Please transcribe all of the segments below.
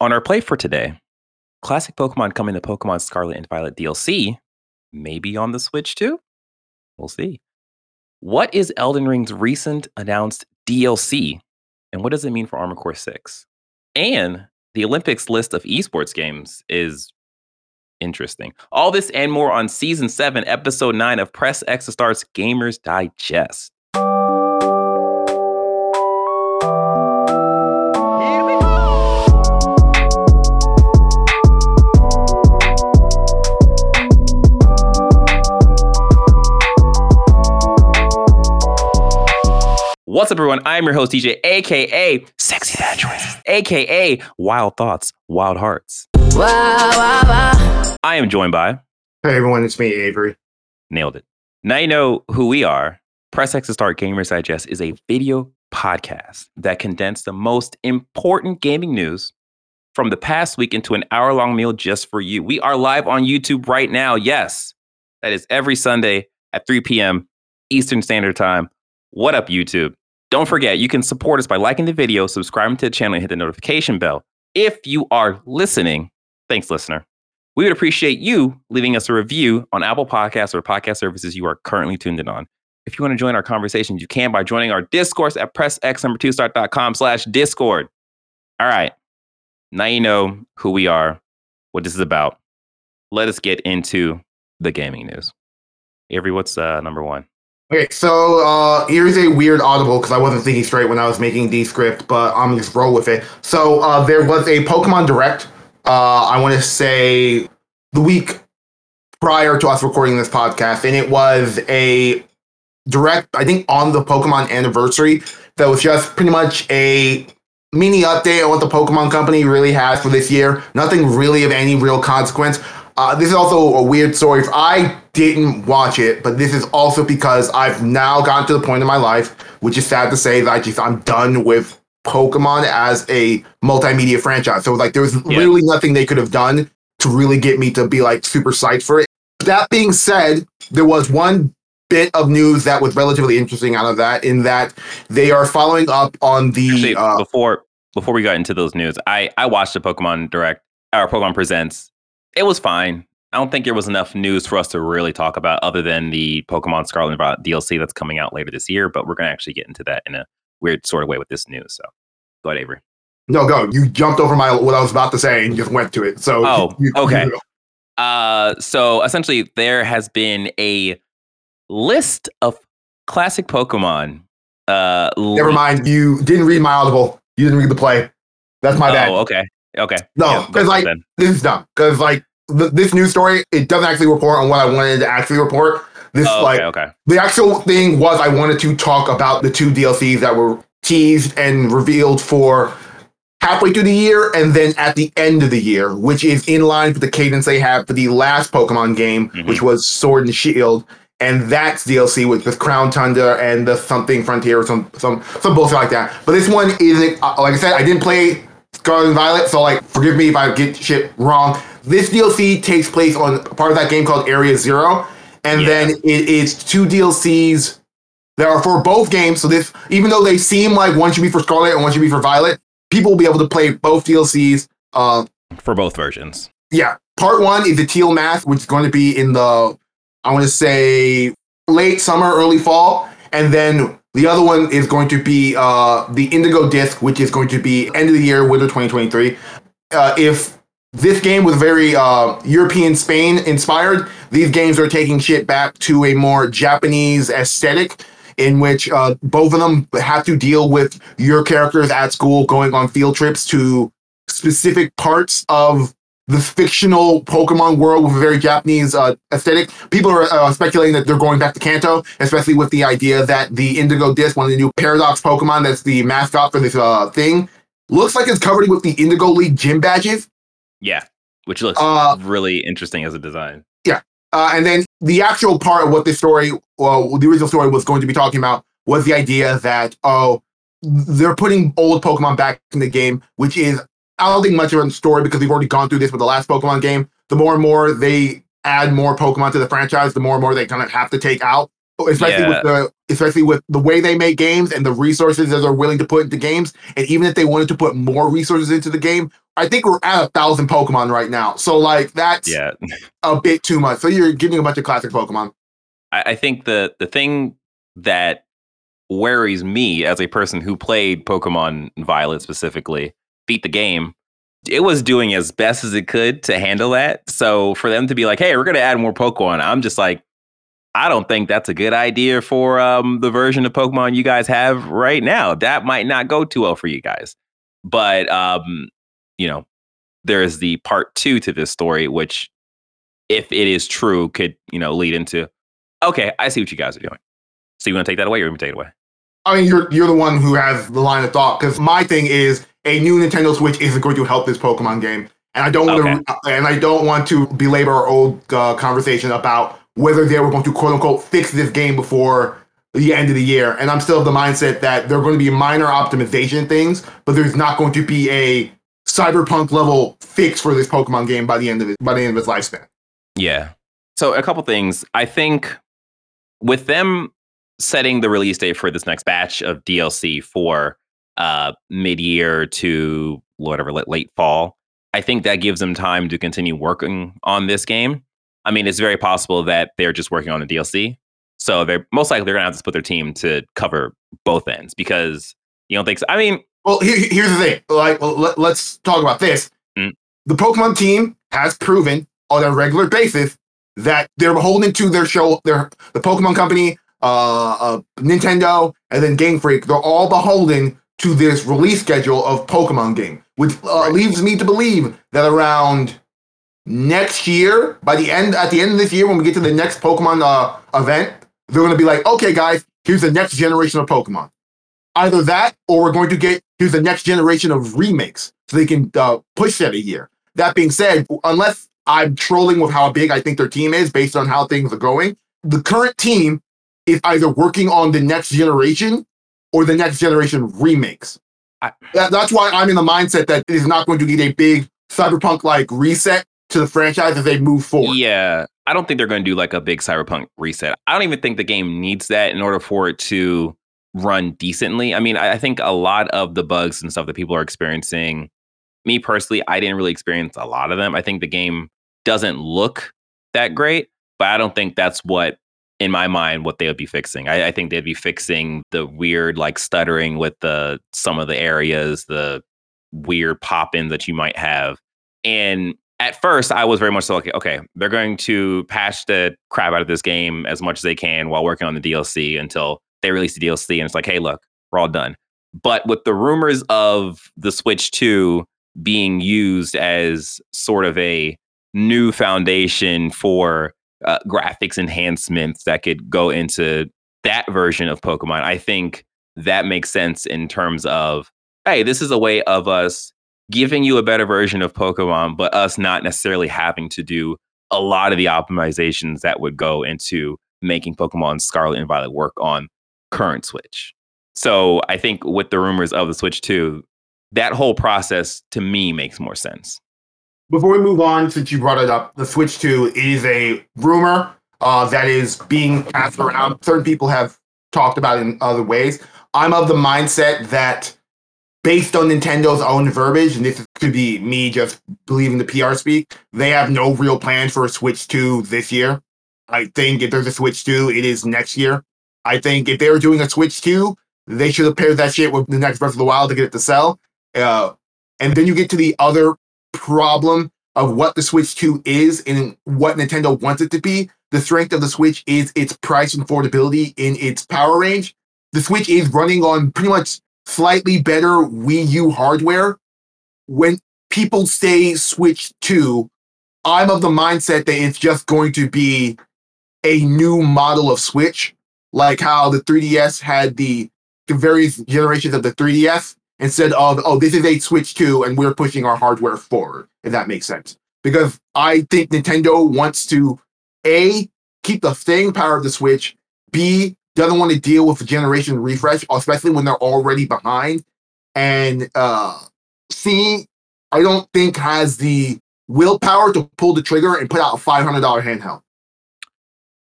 On our play for today, classic Pokemon coming to Pokemon Scarlet and Violet DLC, maybe on the Switch too? We'll see. What is Elden Ring's recent announced DLC, and what does it mean for Armored Core 6? And the Olympics list of esports games is interesting. All this and more on Season 7, Episode 9 of Press X to Start's Gamers Digest. What's up, everyone? I'm your host, DJ, aka Sexy Bad Choices, aka Wild Thoughts, Wild Hearts. Wow, wow, wow. I am joined by. Hey, everyone, it's me, Avery. Nailed it. Now you know who we are. Press X to Start Gamers Digest is a video podcast that condensed the most important gaming news from the past week into an hour long meal just for you. We are live on YouTube right now. Yes, that is every Sunday at 3 p.m. Eastern Standard Time. What up, YouTube? Don't forget, you can support us by liking the video, subscribing to the channel, and hit the notification bell. If you are listening, thanks, listener. We would appreciate you leaving us a review on Apple Podcasts or podcast services you are currently tuned in on. If you want to join our conversations, you can by joining our discourse at pressx2start.com slash discord. All right. Now you know who we are, what this is about. Let us get into the gaming news. Avery, what's uh, number one? Okay, so uh, here's a weird audible because I wasn't thinking straight when I was making the script, but I'm just roll with it. So uh, there was a Pokemon Direct. Uh, I want to say the week prior to us recording this podcast, and it was a direct. I think on the Pokemon anniversary that was just pretty much a mini update on what the Pokemon Company really has for this year. Nothing really of any real consequence. Uh, this is also a weird story. If I didn't watch it, but this is also because I've now gotten to the point in my life, which is sad to say, that I just I'm done with Pokemon as a multimedia franchise. So like there was yeah. literally nothing they could have done to really get me to be like super psyched for it. That being said, there was one bit of news that was relatively interesting out of that, in that they are following up on the Actually, uh, before before we got into those news. I I watched the Pokemon Direct, our Pokemon Presents it was fine. I don't think there was enough news for us to really talk about other than the Pokemon Scarlet and Violet DLC that's coming out later this year, but we're going to actually get into that in a weird sort of way with this news. So go ahead, Avery. No, go. You jumped over my what I was about to say and just went to it. So Oh, you, okay. You uh so essentially there has been a list of classic Pokemon. Uh Never mind. You didn't read my audible. You didn't read the play. That's my oh, bad. okay. Okay. No, because yeah, like then. this is dumb. Because like th- this news story, it doesn't actually report on what I wanted to actually report. This oh, like okay, the actual thing was I wanted to talk about the two DLCs that were teased and revealed for halfway through the year and then at the end of the year, which is in line with the cadence they have for the last Pokemon game, mm-hmm. which was Sword and Shield. And that's DLC with the Crown Tundra and the something Frontier or some some some bullshit like that. But this one isn't uh, like I said, I didn't play Scarlet and Violet, so like forgive me if I get shit wrong. This DLC takes place on part of that game called Area Zero, and yeah. then it is two DLCs that are for both games. So this, even though they seem like one should be for Scarlet and one should be for Violet, people will be able to play both DLCs. Uh, for both versions. Yeah, part one is the Teal Mask, which is going to be in the, I want to say late summer, early fall, and then the other one is going to be uh, the Indigo Disc, which is going to be end of the year, winter 2023. Uh, if this game was very uh, European Spain inspired. These games are taking shit back to a more Japanese aesthetic in which uh, both of them have to deal with your characters at school going on field trips to specific parts of the fictional Pokemon world with a very Japanese uh, aesthetic. People are uh, speculating that they're going back to Kanto, especially with the idea that the Indigo Disc, one of the new Paradox Pokemon that's the mascot for this uh, thing, looks like it's covered with the Indigo League gym badges. Yeah, which looks uh, really interesting as a design. Yeah, uh, and then the actual part of what this story, well, the original story was going to be talking about was the idea that oh, they're putting old Pokemon back in the game, which is I don't think much of a story because we've already gone through this with the last Pokemon game. The more and more they add more Pokemon to the franchise, the more and more they kind of have to take out especially with the especially with the way they make games and the resources that they're willing to put into games. And even if they wanted to put more resources into the game, I think we're at a thousand Pokemon right now. So like that's Yeah. a bit too much. So you're getting a bunch of classic Pokemon. I, I think the the thing that worries me as a person who played Pokemon Violet specifically, beat the game, it was doing as best as it could to handle that. So for them to be like, "Hey, we're going to add more Pokemon," I'm just like, I don't think that's a good idea for um, the version of Pokemon you guys have right now. That might not go too well for you guys. But um, you know, there's the part two to this story, which, if it is true, could you know lead into, okay, I see what you guys are doing. So you want to take that away, or you want to take it away? I mean, you're you're the one who has the line of thought because my thing is a new Nintendo Switch isn't going to help this Pokemon game, and I don't want Okay. to and I don't want to belabor our old uh, conversation about whether they were going to quote unquote fix this game before the end of the year. And I'm still of the mindset that there are going to be minor optimization things, but there's not going to be a cyberpunk level fix for this Pokemon game by the end of it by the end of its lifespan. Yeah. So a couple things. I think with them setting the release date for this next batch of DLC for uh mid-year to whatever late, late fall, I think that gives them time to continue working on this game. I mean, it's very possible that they're just working on the DLC. So they're most likely they're gonna have to split their team to cover both ends because you don't think so. I mean, Well, here, here's the thing. Like, well, let, us talk about this. Mm. The Pokemon team has proven on a regular basis that they're beholden to their show. Their the Pokemon Company, uh, uh, Nintendo, and then Game Freak. They're all beholden to this release schedule of Pokemon game, which uh, Right. leaves me to believe that around next year, by the end at the end of this year, when we get to the next Pokemon uh, event, they're going to be like, okay, guys, here's the next generation of Pokemon either that or we're going to get here's the next generation of remakes so they can uh, push that a year. That being said, unless I'm trolling with how big I think their team is based on how things are going, the current team is either working on the next generation or the next generation remakes. I- That- that's why I'm in the mindset that it is not going to need a big cyberpunk like reset to the franchise as they move forward. Yeah, I don't think they're going to do like a big cyberpunk reset. I don't even think the game needs that in order for it to run decently. I mean, I I think a lot of the bugs and stuff that people are experiencing, me personally, I didn't really experience a lot of them. I think the game doesn't look that great, but I don't think that's what, in my mind, what they would be fixing. I, I think they'd be fixing the weird like stuttering with the some of the areas, the weird pop-ins that you might have. And at first, I was very much so like, okay, they're going to patch the crap out of this game as much as they can while working on the DLC until they release the DLC. And it's like, hey, look, we're all done. But with the rumors of the Switch 2 being used as sort of a new foundation for uh, graphics enhancements that could go into that version of Pokemon, I think that makes sense in terms of, hey, this is a way of us giving you a better version of Pokemon, but us not necessarily having to do a lot of the optimizations that would go into making Pokemon Scarlet and Violet work on current Switch. So I think with the rumors of the Switch 2, that whole process to me makes more sense. Before we move on, since you brought it up, the Switch 2 is a rumor uh, that is being passed around. Certain people have talked about in other ways. I'm of the mindset that, based on Nintendo's own verbiage, and this could be me just believing the PR speak, they have no real plans for a Switch 2 this year. I think if there's a Switch 2, it is next year. I think if they were doing a Switch 2, they should have paired that shit with the next Breath of the Wild to get it to sell. Uh, and then you get to the other problem of what the Switch 2 is and what Nintendo wants it to be. The strength of the Switch is its price and affordability in its power range. The Switch is running on pretty much slightly better Wii U hardware. When people say Switch 2, I'm of the mindset that it's just going to be a new model of Switch, like how the 3DS had the, the various generations of the 3DS instead of oh this is a switch 2 and we're pushing our hardware forward if that makes sense because i think nintendo wants to a keep the staying power of the switch b doesn't want to deal with the generation refresh especially when they're already behind and uh c i don't think has the willpower to pull the trigger and put out a $500 handheld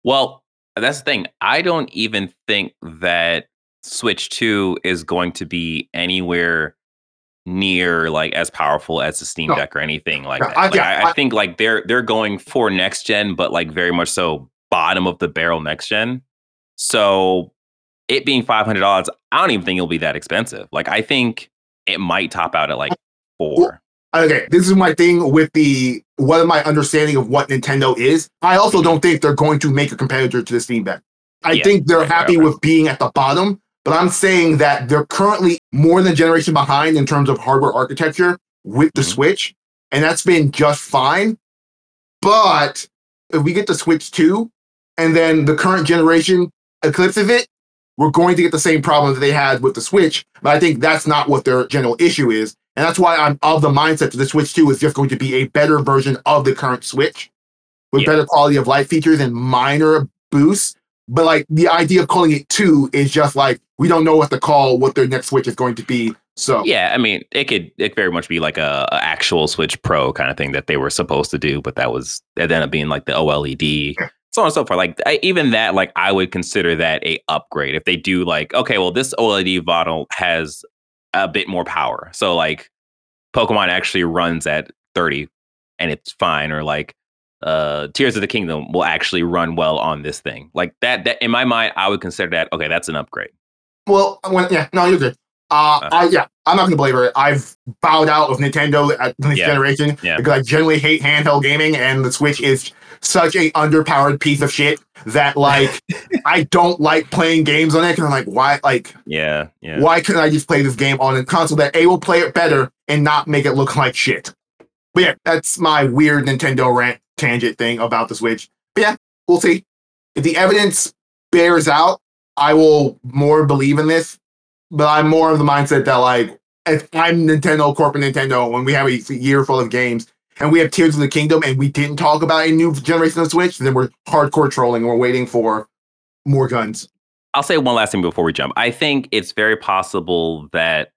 Well, That's the thing. I don't even think that Switch 2 is going to be anywhere near like as powerful as the Steam No. Deck or anything like No, that. I- Like, yeah, I, I think like they're they're going for next gen, but like very much so bottom of the barrel next gen. So it being five hundred dollars, I don't even think it'll be that expensive. Like I think it might top out at like four. okay, this is my thing with the what my understanding of what Nintendo is. I also mm-hmm. don't think they're going to make a competitor to the Steam Deck. I Yeah, think they're right, happy right, right. with being at the bottom, but I'm saying that they're currently more than a generation behind in terms of hardware architecture with the Mhm. Switch, and that's been just fine. But if we get the Switch 2 and then the current generation eclipses it, we're going to get the same problem that they had with the Switch. But I think that's not what their general issue is. And that's why I'm of the mindset that the Switch 2 is just going to be a better version of the current Switch with Yeah. better quality of life features and minor boosts. But like the idea of calling it 2 is just like we don't know what to call what their next Switch is going to be. So Yeah, I mean, it could it very much be like a, a actual Switch Pro kind of thing that they were supposed to do, but that was that ended up being like the OLED, so on and so forth. Like I, even that, like I would consider that a upgrade if they do like, okay, well, this OLED model has a bit more power, so like Pokemon actually runs at thirty and it's fine, or like uh Tears of the Kingdom will actually run well on this thing. Like that, that in my mind, I would consider that okay, that's an upgrade. Well, when, yeah, no, you're good. Uh, Uh. I, yeah, I'm not gonna belabor it. I've bowed out of Nintendo at this Yeah. generation Yeah. because I generally hate handheld gaming, and the Switch is such a underpowered piece of shit that like I don't like playing games on it. Because I'm like, why? Like, Yeah, yeah. why couldn't I just play this game on a console that a will play it better and not make it look like shit? But yeah, that's my weird Nintendo rant tangent thing about the Switch. But yeah, we'll see. If the evidence bears out, I will more believe in this. But I'm more of the mindset that like if I'm Nintendo, corporate Nintendo, when we have a year full of games and we have Tears of the Kingdom and we didn't talk about a new generation of Switch, then we're hardcore trolling. We're waiting for more guns. I'll say one last thing before we jump. I think it's very possible that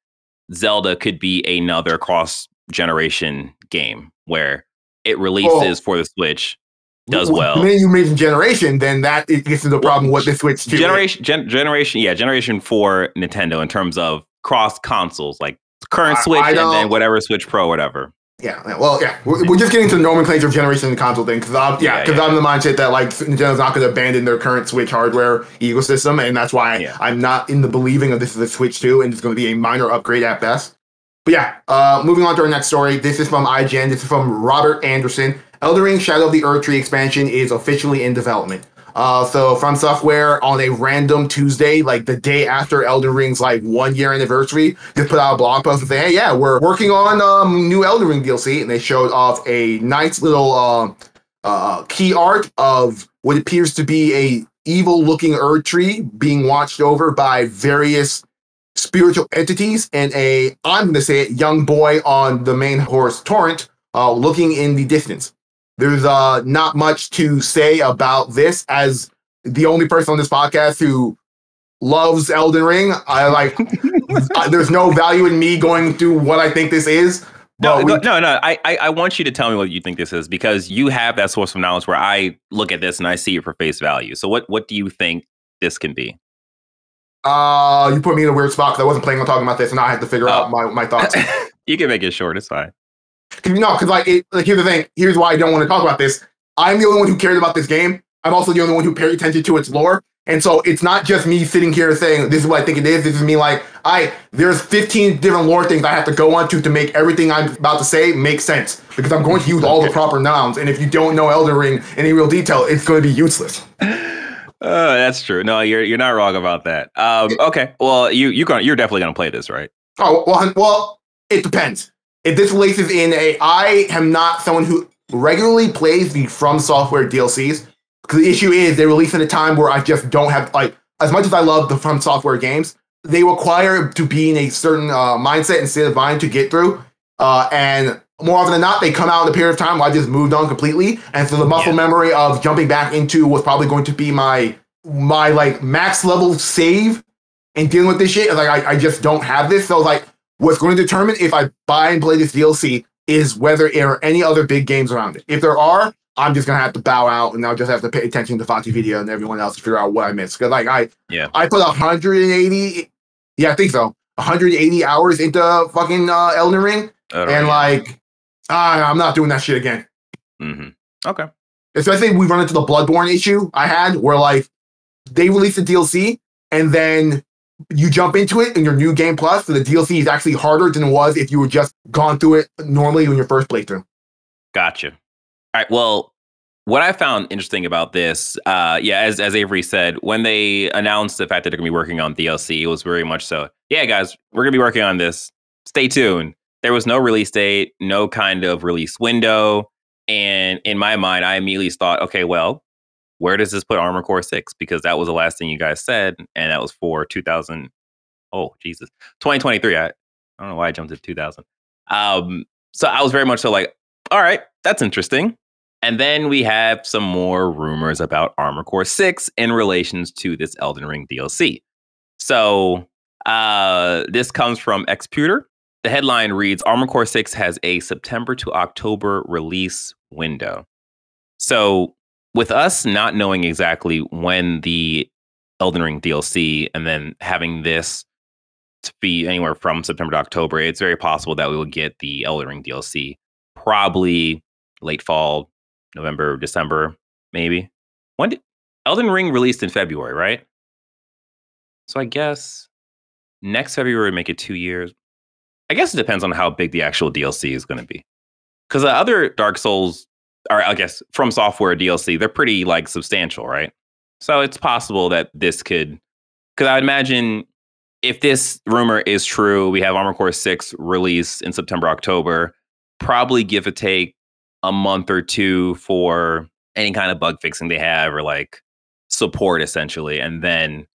Zelda could be another cross generation game where it releases for the Switch, does well. When you mention generation, then that it gets to the problem with the Switch too. Generation, gen, generation, yeah, generation for Nintendo in terms of cross consoles, like current I- Switch I and then whatever Switch Pro, whatever. Yeah, yeah, well, yeah, we're, we're just getting to the nomenclature of generation and console thing because I'm yeah, Yeah, because yeah. I'm the mindset that like Nintendo's not going to abandon their current Switch hardware ecosystem, and that's why Yeah. I'm not in the believing of this is a Switch 2 and it's going to be a minor upgrade at best. But yeah, uh, moving on to our next story. This is from IGN. This is from Robert Anderson. Elden Ring Shadow of the Erdtree expansion is officially in development. Uh, so From Software on a random Tuesday, like the day after Elden Ring's like one year anniversary, just put out a blog post and say, "Hey, yeah, we're working on um, new Elden Ring DLC," and they showed off a nice little uh, uh, key art of what appears to be a evil-looking Erd tree being watched over by various spiritual entities, and a I'm going to say it, young boy on the main horse Torrent, uh, looking in the distance. There's uh not much to say about this as the only person on this podcast who loves Elden Ring. I like I, there's no value in me going through what I think this is. No, but no, no, no. I, I, I want you to tell me what you think this is because you have that source of knowledge where I look at this and I see it for face value. So what, what do you think this can be? Uh you put me in a weird spot because I wasn't planning on talking about this and I had to figure Oh. out my, my thoughts. you can make it short. It's fine. Cause, no, because like, it, like here's the thing. Here's why I don't want to talk about this. I'm the only one who cared about this game. I'm also the only one who paid attention to its lore. And so it's not just me sitting here saying this is what I think it is. This is me like I there's 15 different lore things I have to go onto to make everything I'm about to say make sense because I'm going to use all the proper nouns. And if you don't know Elden Ring in any real detail, it's going to be useless. Oh, that's true. No, you're you're not wrong about that. Um, okay. Well, you you going you're definitely gonna play this, right? Oh well, well, it depends. If this releases in a, I am not someone who regularly plays the From Software DLCs because the issue is they release in a time where I just don't have like as much as I love the From Software games, they require to be in a certain uh, mindset and state of mind to get through. Uh, and more often than not, they come out in a period of time where I just moved on completely, and so the muscle Yeah. memory of jumping back into what's probably going to be my my like max level save and dealing with this shit. Like I, I just don't have this. So like what's going to determine if I buy and play this DLC is whether there are any other big games around it. If there are, I'm just gonna have to bow out and I'll just have to pay attention to VaatiVidya and everyone else to figure out what I missed. Because like I Yeah. I put 180 yeah, I think so. 180 hours into fucking uh, Elden Ring, and know. like ah, I'm not doing that shit again. Mhm. okay. Especially we run into the Bloodborne issue I had where like they released the DLC and then you jump into it in your new game plus, so the DLC is actually harder than it was if you were just gone through it normally in your first playthrough. Gotcha. All right. Well, what I found interesting about this, uh, yeah, as as Avery said, when they announced the fact that they're gonna be working on DLC, it was very much so. Yeah, guys, we're gonna be working on this. Stay tuned. There was no release date, no kind of release window, and in my mind, I immediately thought, okay, well, where does this put Armored Core Six? Because that was the last thing you guys said, and that was for 2000. Oh Jesus, 2023. I, I don't know why I jumped to 2000. Um, so I was very much so like, all right, that's interesting. And then we have some more rumors about Armored Core 6 in relations to this Elden Ring DLC. So uh, this comes from Xputer. The headline reads Armored Core 6 has a September to October release window. So, with us not knowing exactly when the Elden Ring DLC and then having this to be anywhere from September to October, it's very possible that we will get the Elden Ring DLC probably late fall, November, December, maybe. When did Elden Ring released in February, right? So I guess next February would make it two years. I guess it depends on how big the actual DLC is going to be. Because the other Dark Souls, or I guess from software DLC, they're pretty like substantial, right? So it's possible that this could, because I imagine if this rumor is true, we have Armored Core 6 release in September, October, probably give or take a month or two for any kind of bug fixing they have or like support essentially. And then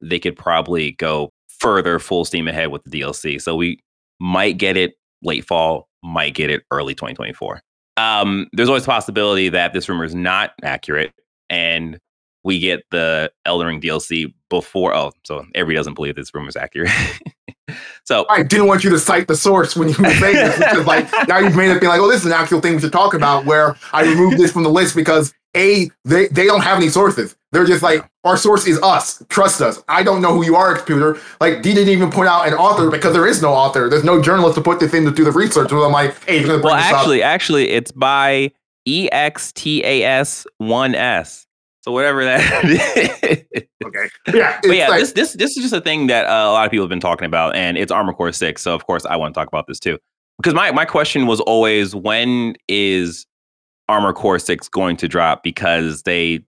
they could probably go further full steam ahead with the DLC. So we might get it late fall, might get it early 2024. Um, there's always a possibility that this rumor is not accurate and we get the Elden Ring DLC before. Oh, so everybody doesn't believe this rumor is accurate. so I didn't want you to cite the source when you were saying this because like now you've made it be like, oh, this is an actual thing we should talk about. Where I removed this from the list because a they they don't have any sources. They're just like our source is us. Trust us. I don't know who you are, Xputer. Like D didn't even point out an author because there is no author. There's no journalist to put this in to do the research. So I'm like, hey, you're gonna bring well, actually, actually, it's by E X T A S one S. So whatever that. Okay. Yeah. but yeah, like- this this this is just a thing that uh, a lot of people have been talking about, and it's Armored Core Six. So of course, I want to talk about this too, because my my question was always, when is Armored Core Six going to drop? Because they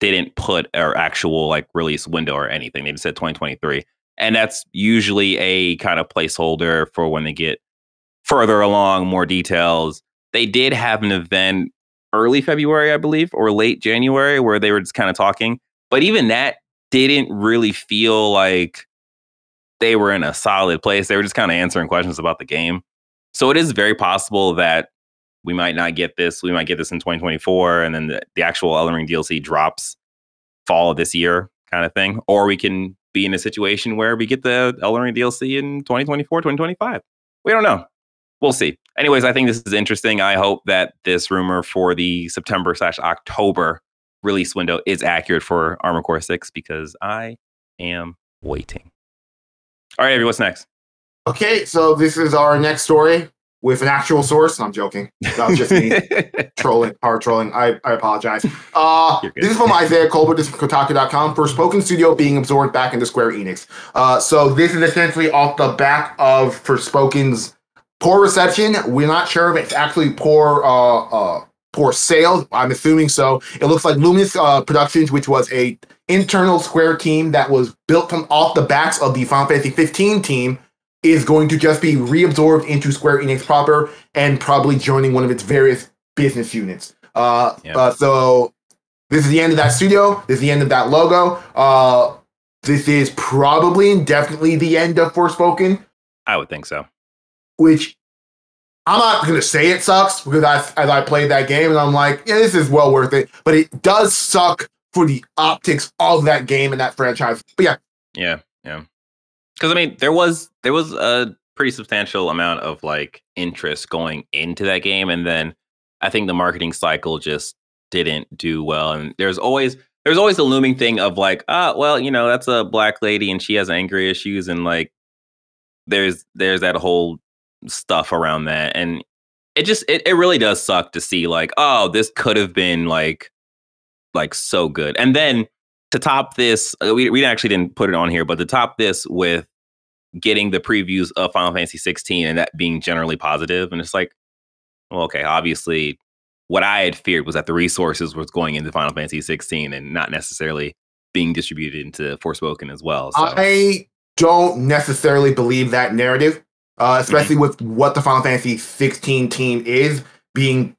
didn't put an actual like release window or anything. They just said 2023, and that's usually a kind of placeholder for when they get further along, more details. They did have an event early February, I believe, or late January, where they were just kind of talking. But even that didn't really feel like they were in a solid place. They were just kind of answering questions about the game. So it is very possible that we might not get this. We might get this in 2024, and then the, the actual Elden Ring DLC drops fall of this year, kind of thing. Or we can be in a situation where we get the Elden Ring DLC in 2024, 2025. We don't know. We'll see. Anyways, I think this is interesting. I hope that this rumor for the September slash October release window is accurate for Armored Core 6 because I am waiting. All right, Avery, what's next? okay. So this is our next story with an actual source. I'm joking. That was just me. trolling, hard trolling. I, I apologize. Uh, this is from Isaiah Colbert. This is from Kotaku.com. Forspoken Studio being absorbed back into Square Enix. Uh, so this is essentially off the back of Forspoken's poor reception. We're not sure if it's actually poor uh, uh, poor sales. I'm assuming so. It looks like Luminous uh, Productions, which was a internal Square team that was built from off the backs of the Final Fantasy 15 team, is going to just be reabsorbed into Square Enix proper and probably joining one of its various business units. Uh, Yeah. uh, so this is the end of that studio. This is the end of that logo. Uh, this is probably and definitely the end of Forspoken, I would think so. which I'm not gonna say it sucks because I, as I played that game and I'm like, yeah, this is well worth it. But it does suck for the optics of that game and that franchise. But yeah, Yeah, yeah. Because I mean, there was there was a pretty substantial amount of like interest going into that game, and then I think the marketing cycle just didn't do well. And there's always there's always the looming thing of like, ah, well, you know, that's a black lady and she has anger issues, and like there's there's that whole stuff around that, and it just it, it really does suck to see like, oh, this could have been like like so good, and then to top this, uh, we we actually didn't put it on here, but to top this with getting the previews of Final Fantasy 16 and that being generally positive, and it's like, well, okay, obviously what I had feared was that the resources was going into Final Fantasy 16 and not necessarily being distributed into Forspoken as well. So. I don't necessarily believe that narrative, uh, especially mm-hmm. with what the Final Fantasy 16 team is being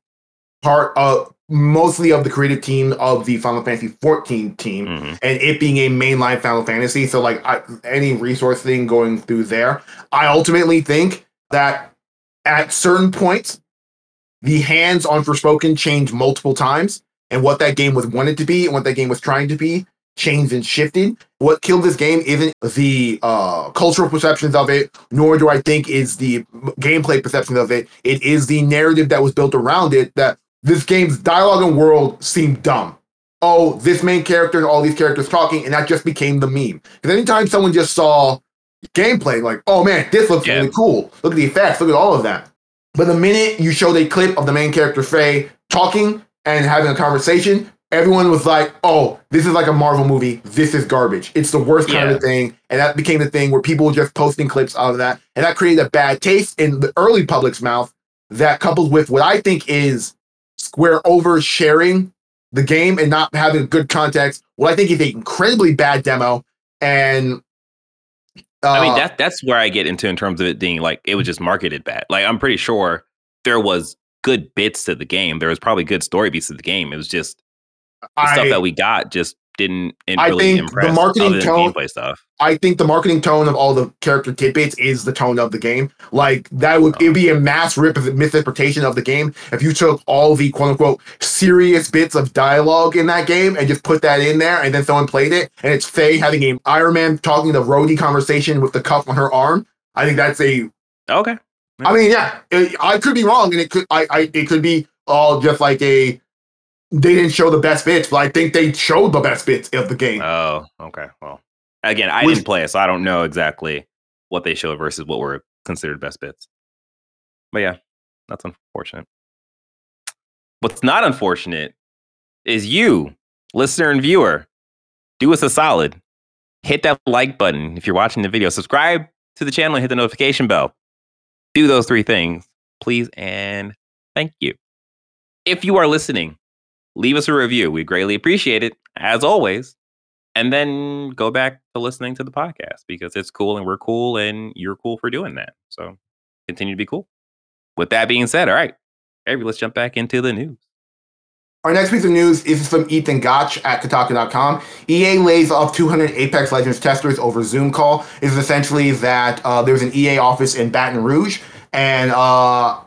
part of mostly of the creative team of the Final Fantasy 14 team, mm-hmm. and it being a mainline Final Fantasy. So, like I, any resource thing going through there, I ultimately think that at certain points the hands on Forspoken changed multiple times, and what that game was wanted to be and what that game was trying to be changed and shifted. What killed this game isn't the uh, cultural perceptions of it, nor do I think is the gameplay perceptions of it. It is the narrative that was built around it that this game's dialogue and world seemed dumb. Oh, this main character and all these characters talking, and that just became the meme. Because anytime someone just saw gameplay, like, oh man, this looks yeah. really cool. Look at the effects, look at all of that. But the minute you showed a clip of the main character Faye talking and having a conversation, everyone was like, "Oh, this is like a Marvel movie. This is garbage. It's the worst yeah. kind of thing." And that became the thing where people were just posting clips out of that, and that created a bad taste in the early public's mouth. That coupled with what I think is Square oversharing the game and not having good context, what I think is an incredibly bad demo. And uh, I mean, uh, that that's where I get into in terms of it being like it was just marketed bad. Like I'm pretty sure there was good bits to the game. There was probably good story beats to the game. It was just the I, stuff that we got just didn't I really think the marketing tone stuff. I think the marketing tone of all the character tidbits is the tone of the game. Like that would it would be a mass rip misinterpretation of the game if you took all the quote unquote serious bits of dialogue in that game and just put that in there and then someone played it and it's Faye having a Iron Man talking the Rhodey conversation with the cuff on her arm. I think that's a okay. I mean, yeah, it, I could be wrong, and it could I, I it could be all just like a they didn't show the best bits, but I think they showed the best bits of the game. Oh, okay. Well, again, I Which, didn't play it, so I don't know exactly what they showed versus what were considered best bits. But yeah, that's unfortunate. What's not unfortunate is you, listener and viewer, do us a solid. Hit that like button if you're watching the video. Subscribe to the channel and hit the notification bell. Do those three things, please, and thank you. If you are listening leave us a review. We greatly appreciate it, as always. And then go back to listening to the podcast because it's cool and we're cool and you're cool for doing that. So continue to be cool. With that being said, all right, Avery, let's jump back into the news. Our next piece of news is from Ethan Gach at Kotaku.com. EA lays off 200 Apex Legends testers over Zoom call. Is essentially that uh, there's an EA office in Baton Rouge, and uh,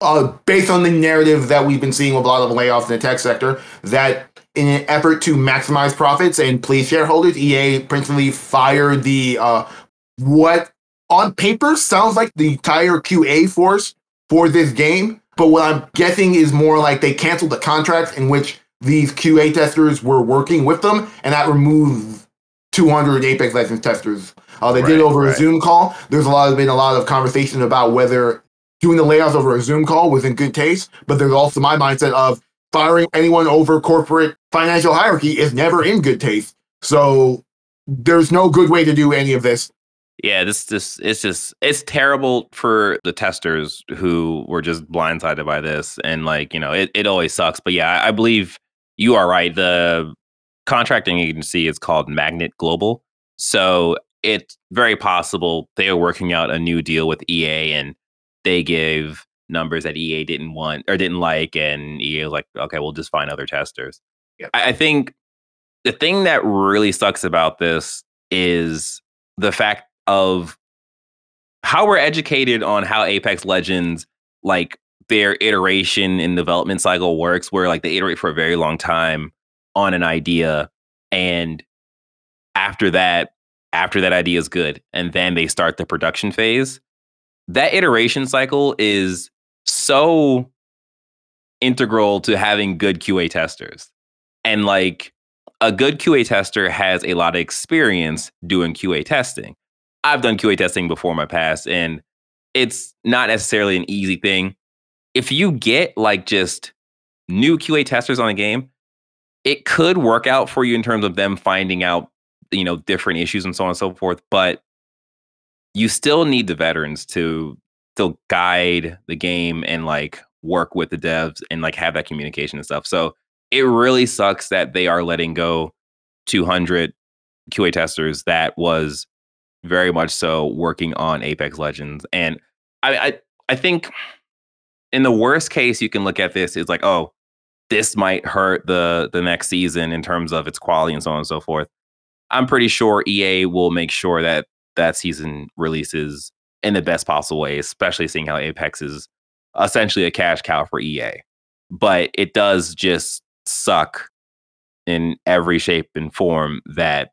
uh, based on the narrative that we've been seeing with a lot of layoffs in the tech sector, that in an effort to maximize profits and please shareholders, EA principally fired the uh, what on paper sounds like the entire QA force for this game, but what I'm guessing is more like they canceled the contracts in which these QA testers were working with them, and that removed 200 Apex Legends testers. Uh, they right, did over right. a Zoom call. There's a lot of been a lot of conversation about whether doing the layouts over a Zoom call was in good taste, but there's also my mindset of firing anyone over corporate financial hierarchy is never in good taste. So there's no good way to do any of this. Yeah, this this it's just it's terrible for the testers who were just blindsided by this, and like you know, it it always sucks. But yeah, I, I believe you are right. The contracting agency is called Magnet Global, so it's very possible they are working out a new deal with EA and they gave numbers that EA didn't want or didn't like, and EA was like, okay, we'll just find other testers. Yep. I, I think the thing that really sucks about this is the fact of how we're educated on how Apex Legends, like their iteration and development cycle works, where like they iterate for a very long time on an idea, and after that, after that idea is good, and then they start the production phase that iteration cycle is so integral to having good QA testers. And like a good QA tester has a lot of experience doing QA testing. I've done QA testing before in my past, and it's not necessarily an easy thing. If you get like just new QA testers on a game, it could work out for you in terms of them finding out, you know, different issues and so on and so forth. But you still need the veterans to still guide the game and like work with the devs and like have that communication and stuff. So it really sucks that they are letting go 200 QA testers that was very much so working on Apex Legends. And I, I, I think in the worst case, you can look at this is like, oh, this might hurt the the next season in terms of its quality and so on and so forth. I'm pretty sure EA will make sure that that season releases in the best possible way, especially seeing how Apex is essentially a cash cow for EA. But it does just suck in every shape and form that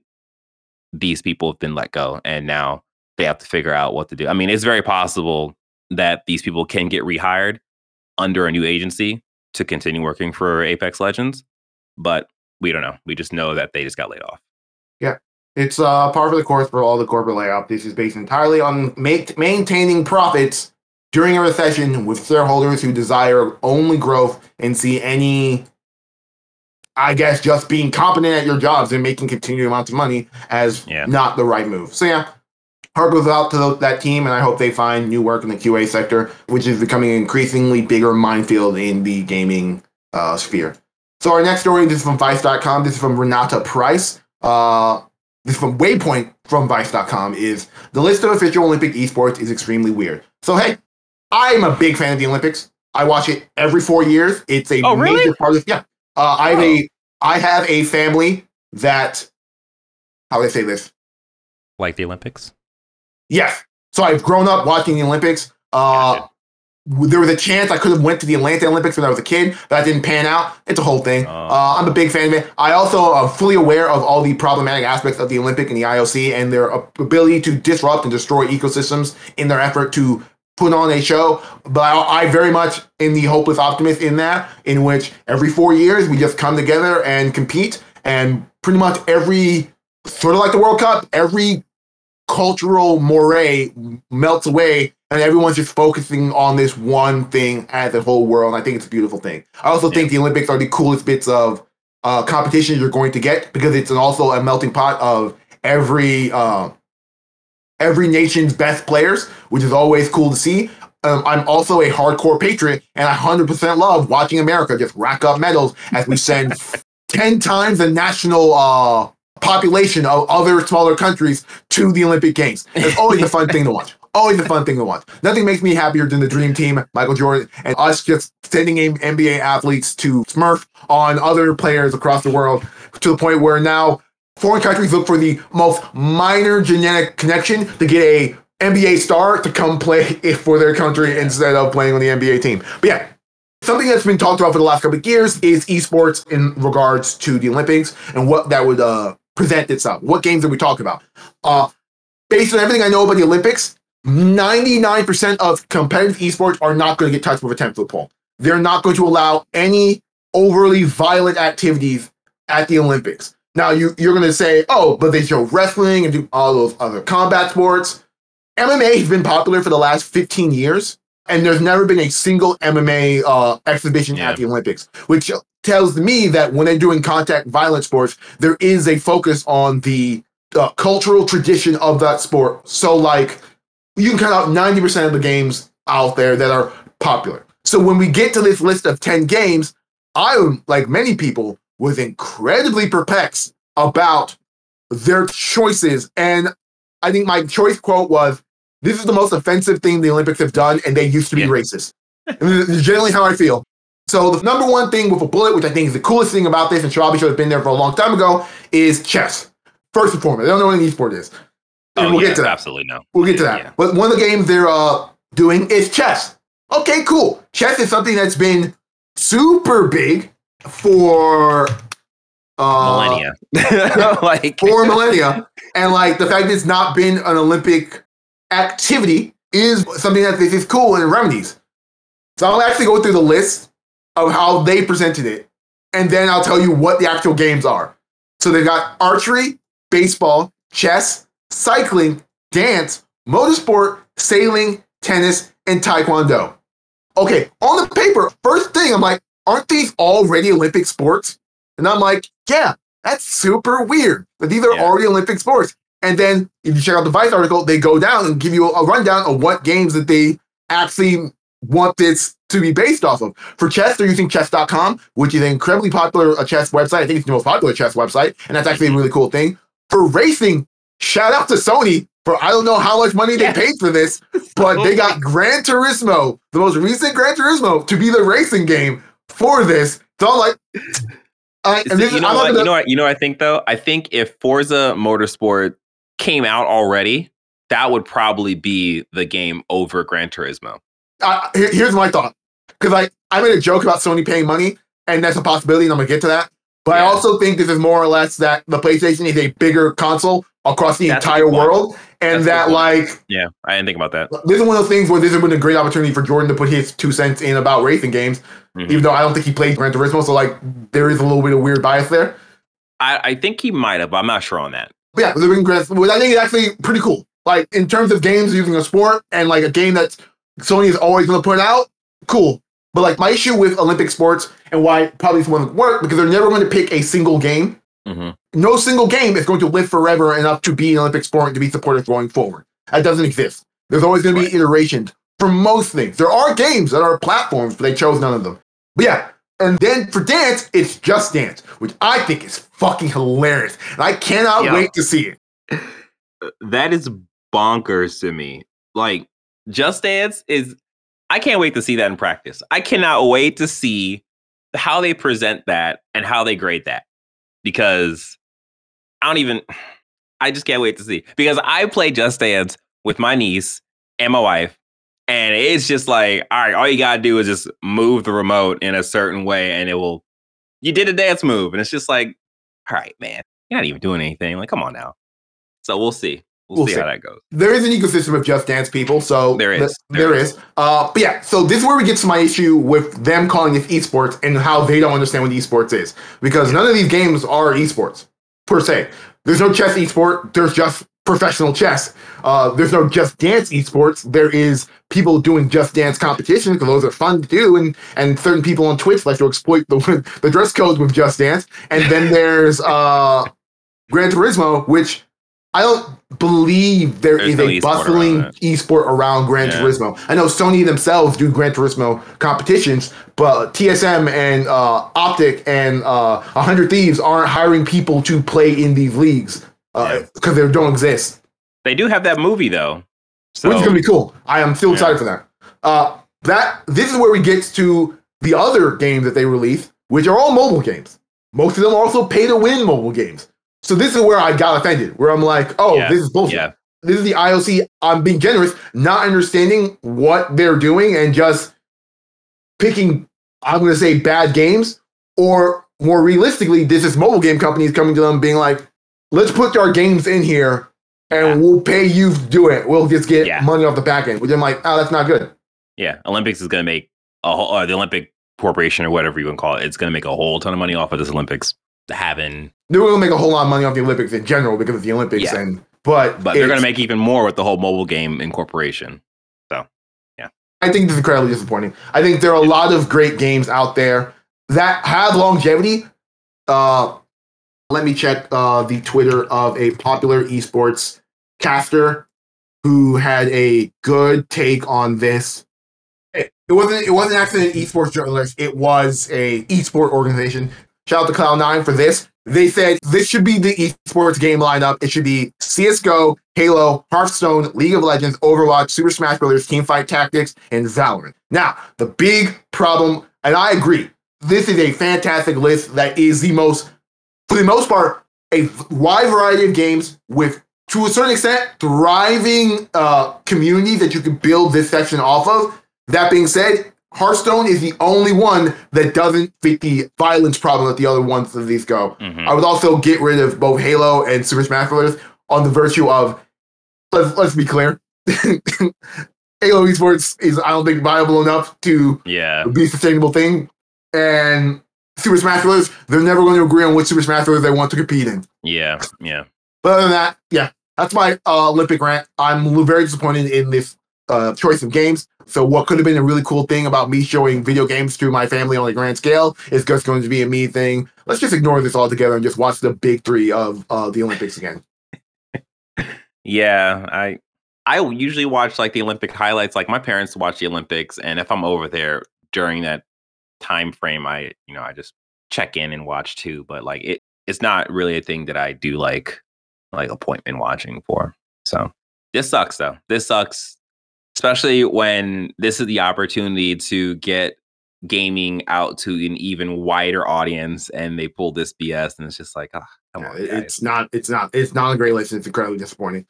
these people have been let go and now they have to figure out what to do. I mean, it's very possible that these people can get rehired under a new agency to continue working for Apex Legends, but we don't know. We just know that they just got laid off. Yeah. It's uh, par for the course for all the corporate layoff. This is based entirely on make, maintaining profits during a recession with shareholders who desire only growth and see any, I guess, just being competent at your jobs and making continued amounts of money as Yeah. not the right move. So yeah, heart goes out to that team, and I hope they find new work in the QA sector, which is becoming an increasingly bigger minefield in the gaming uh, sphere. So our next story, this is from Vice.com. This is from Renata Price. Uh, this is from Waypoint from Vice.com. Is the list of official Olympic esports is extremely weird. So hey, I'm a big fan of the Olympics. I watch it every four years. It's a Oh, really? major part of yeah. Uh, I have Oh. a I have a family that how do I say this? Like the Olympics? Yes. So I've grown up watching the Olympics. Uh, Gotcha. There was a chance I could have went to the Atlanta Olympics when I was a kid, but that didn't pan out. It's a whole thing. Oh. Uh, I'm a big fan of it. I also am fully aware of all the problematic aspects of the Olympic and the IOC and their ability to disrupt and destroy ecosystems in their effort to put on a show. But I, I very much in the hopeless optimist in that, in which every four years we just come together and compete, and pretty much every sort of like the World Cup, every cultural moray melts away and everyone's just focusing on this one thing as a whole world. And I think it's a beautiful thing. I also think the Olympics are the coolest bits of uh, competition you're going to get because it's also a melting pot of every uh, every nation's best players, which is always cool to see. Um, I'm also a hardcore patriot, and I 100% love watching America just rack up medals as we send 10 times the national uh, population of other smaller countries to the Olympic Games. It's always a fun thing to watch. Always a fun thing to watch. Nothing makes me happier than the dream team, Michael Jordan, and us just sending NBA athletes to smurf on other players across the world to the point where now foreign countries look for the most minor genetic connection to get a NBA star to come play for their country instead of playing on the NBA team. But yeah, something that's been talked about for the last couple of years is esports in regards to the Olympics and what that would uh, present itself. What games are we talking about? Uh, based on everything I know about the Olympics, 99% of competitive esports are not going to get touched with a 10 foot pole. They're not going to allow any overly violent activities at the Olympics. Now, you, you're going to say, oh, but they show wrestling and do all those other combat sports. MMA has been popular for the last 15 years, and there's never been a single MMA uh, exhibition Yeah. at the Olympics, which tells me that when they're doing contact violence sports, there is a focus on the uh, cultural tradition of that sport. So, like, you can count out 90% of the games out there that are popular. So, when we get to this list of 10 games, I, like many people, was incredibly perplexed about their choices. And I think my choice quote was, This is the most offensive thing the Olympics have done, and they used to be Yeah. racist. And this is generally how I feel. So the number one thing with a bullet, which I think is the coolest thing about this, and Shirabi should have been there for a long time ago, is chess. First and foremost, I don't know what an esport is. Oh, we'll yeah, get to that. absolutely no. We'll get to that. Yeah. But one of the games they're uh, doing is chess. Okay, cool. Chess is something that's been super big for uh, Millennia. like for millennia, and like the fact that it's not been an Olympic activity is something that this is cool and remedies. So I'll actually go through the list of how they presented it, and then I'll tell you what the actual games are. So they've got archery, baseball, chess, cycling, dance, motorsport, sailing, tennis, and taekwondo. Okay, on the paper, first thing I'm like, aren't these already Olympic sports? And I'm like, yeah, that's super weird. But these are Yeah. already Olympic sports. And then if you check out the Vice article, they go down and give you a rundown of what games that they actually want this to be based off of. For chess, they're using chess.com, which is an incredibly popular uh, chess website. I think it's the most popular chess website, and that's actually a really cool thing. For racing, shout out to Sony for I don't know how much money Yeah. they paid for this, but they got Gran Turismo, the most recent Gran Turismo, to be the racing game for this. So I'm like, I, and See, this you know I'm what? gonna, You know what? You know what I think though. I think if Forza Motorsport came out already, that would probably be the game over Gran Turismo. I, here- here's my thought because I, I made a joke about Sony paying money, and that's a possibility, and I'm gonna get to that. But I also think this is more or less that the PlayStation is a bigger console across the That's entire point. world, and That's that like Yeah, I didn't think about that. this is one of those things where this has been a great opportunity for Jordan to put his two cents in about racing games, Mhm. even though I don't think he played Gran Turismo, so like there is a little bit of weird bias there. I, I think he might have, but I'm not sure on that. But yeah, Living Gran I think it's actually pretty cool. Like in terms of games using a sport and like a game that Sony is always going to put out, cool. But like my issue with Olympic sports and why probably won't work because they're never going to pick a single game. hmm No single game is going to live forever enough to be an Olympic sport and to be supported going forward. That doesn't exist. There's always going to Right. be iterations for most things. There are games that are platforms, but they chose none of them. But yeah. And then for dance, it's just dance, which I think is fucking hilarious. And I cannot Yo. wait to see it. That is bonkers to me. Like Just Dance is. I can't wait to see that in practice. I cannot wait to see how they present that and how they grade that because I don't even. I just can't wait to see because I play Just Dance with my niece and my wife, and it's just like, all right, all you gotta do is just move the remote in a certain way, and it will. You did a dance move, and it's just like, all right, man, you're not even doing anything. Like, come on now. So we'll see. We'll, We'll see, see. how that goes. there is an ecosystem of Just Dance people, so There th- is. there There is. Uh, but yeah, so this is where we get to my issue with them calling it esports and how they don't understand what esports is because none of these games are esports per se. There's no chess esport. There's just professional chess. Uh, there's no Just Dance esports. There is people doing Just Dance competitions because those are fun to do, and and certain people on Twitch like to exploit the the dress code with Just Dance. And then there's uh, Gran Turismo, which I don't believe there There's is no a esport bustling around esport around Gran Yeah. Turismo. I know Sony themselves do Gran Turismo competitions, but TSM and uh, Optic and uh, 100 Thieves aren't hiring people to play in these leagues Yeah. because they don't exist. They do have that movie though. So which is gonna be cool. I am still Yeah. excited for that. Uh, that this is where we get to the other games that they release, which are all mobile games. Most of them are also pay to win mobile games. So this is where I got offended, where I'm like, oh, Yeah. this is bullshit. yeah, This is the IOC. I'm being generous, not understanding what they're doing and just picking, I'm going to say, bad games. Or more realistically, this is mobile game companies coming to them being like, let's put our games in here and Yeah. we'll pay you to do it. We'll just get Yeah. money off the back end. Which I'm like, oh, that's not good. yeah. Olympics is gonna make a whole, uh, the Olympic Corporation or whatever you want to call it. It's gonna make a whole ton of money off of this Olympics having, They're going to make a whole lot of money off the Olympics in general because of the Olympics. Yeah. and But, but they're gonna make even more with the whole mobile game incorporation. So, yeah, I think this is incredibly disappointing. I think there are a lot of great games out there that have longevity. Uh, let me check uh, the Twitter of a popular esports caster who had a good take on this. It, it wasn't. It wasn't actually an esports journalist. It was a esports organization. Shout out to Cloud9 for this. They said this should be the esports game lineup. It should be CS:GO, Halo, Hearthstone, League of Legends, Overwatch, Super Smash Bros., Teamfight Tactics, and Valorant. Now, the big problem, and I agree, this is a fantastic list that is the most, for the most part, a wide variety of games with, to a certain extent, thriving uh, communities that you can build this section off of. That being said, Hearthstone is the only one that doesn't fit the violence problem that the other ones of these go. Mhm. I would also get rid of both Halo and Super Smash Bros. on the virtue of let's let's be clear. Halo Esports is I don't think viable enough to Yeah. be a sustainable thing. And Super Smash Bros. They're never going to agree on which Super Smash Bros. they want to compete in. Yeah. Yeah. But other than that, yeah, that's my uh, Olympic rant. I'm very disappointed in this uh, choice of games. So what could have been a really cool thing about me showing video games to my family on a grand scale is just going to be a me thing. Let's just ignore this altogether and just watch the big three of uh, the Olympics again. Yeah, I I usually watch like the Olympic highlights. Like my parents watch the Olympics, and if I'm over there during that time frame, I you know I just check in and watch too. But like it, it's not really a thing that I do like like appointment watching for. So this sucks though. This sucks, especially when this is the opportunity to get gaming out to an even wider audience, and they pull this BS, and it's just like, ah, come Yeah, on, guys. it's not. It's not. It's not a great list. It's incredibly disappointing.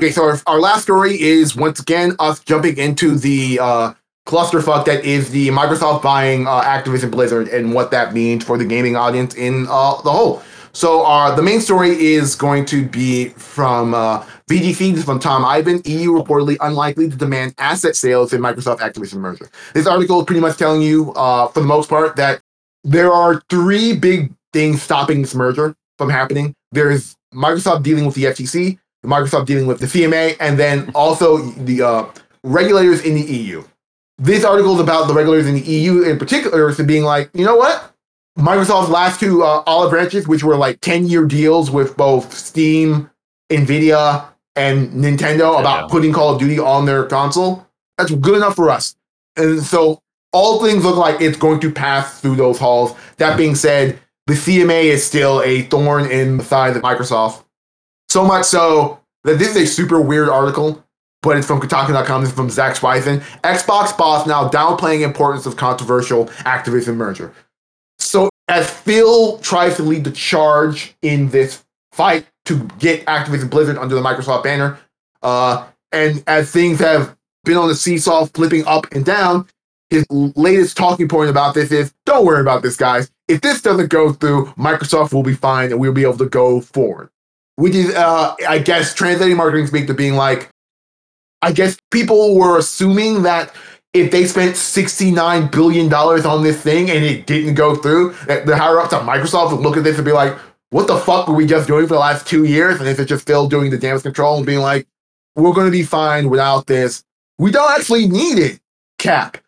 Okay, so our, our last story is once again us jumping into the uh, clusterfuck that is the Microsoft buying uh, Activision Blizzard and what that means for the gaming audience in uh, the whole. So uh, the main story is going to be from uh, this from Tom Ivan. EU reportedly unlikely to demand asset sales in Microsoft Activision merger. This article is pretty much telling you, uh, for the most part, that there are three big things stopping this merger from happening. There's Microsoft dealing with the FTC, Microsoft dealing with the CMA, and then also the uh, regulators in the EU. This article is about the regulators in the EU in particular, to being like, you know what? Microsoft's last two uh, olive branches, which were like 10 year deals with both Steam, Nvidia, and Nintendo about Nintendo. putting Call of Duty on their console, that's good enough for us. And so all things look like it's going to pass through those halls. That being said, the CMA is still a thorn in the side of Microsoft. So much so that this is a super weird article, but it's from Kotaku.com. This is from Zack Zwiezen. Xbox boss now downplaying importance of controversial Activision merger. As Phil tries to lead the charge in this fight to get Activision Blizzard under the Microsoft banner, uh, and as things have been on the seesaw flipping up and down, his latest talking point about this is don't worry about this, guys. If this doesn't go through, Microsoft will be fine and we'll be able to go forward. Which is, uh, I guess, translating marketing speak to being like, I guess people were assuming that if they spent $69 billion on this thing and it didn't go through, the higher ups at Microsoft would look at this and be like, what the fuck were we just doing for the last two years? And if it's just still doing the damage control and being like, we're going to be fine without this. We don't actually need it, Cap.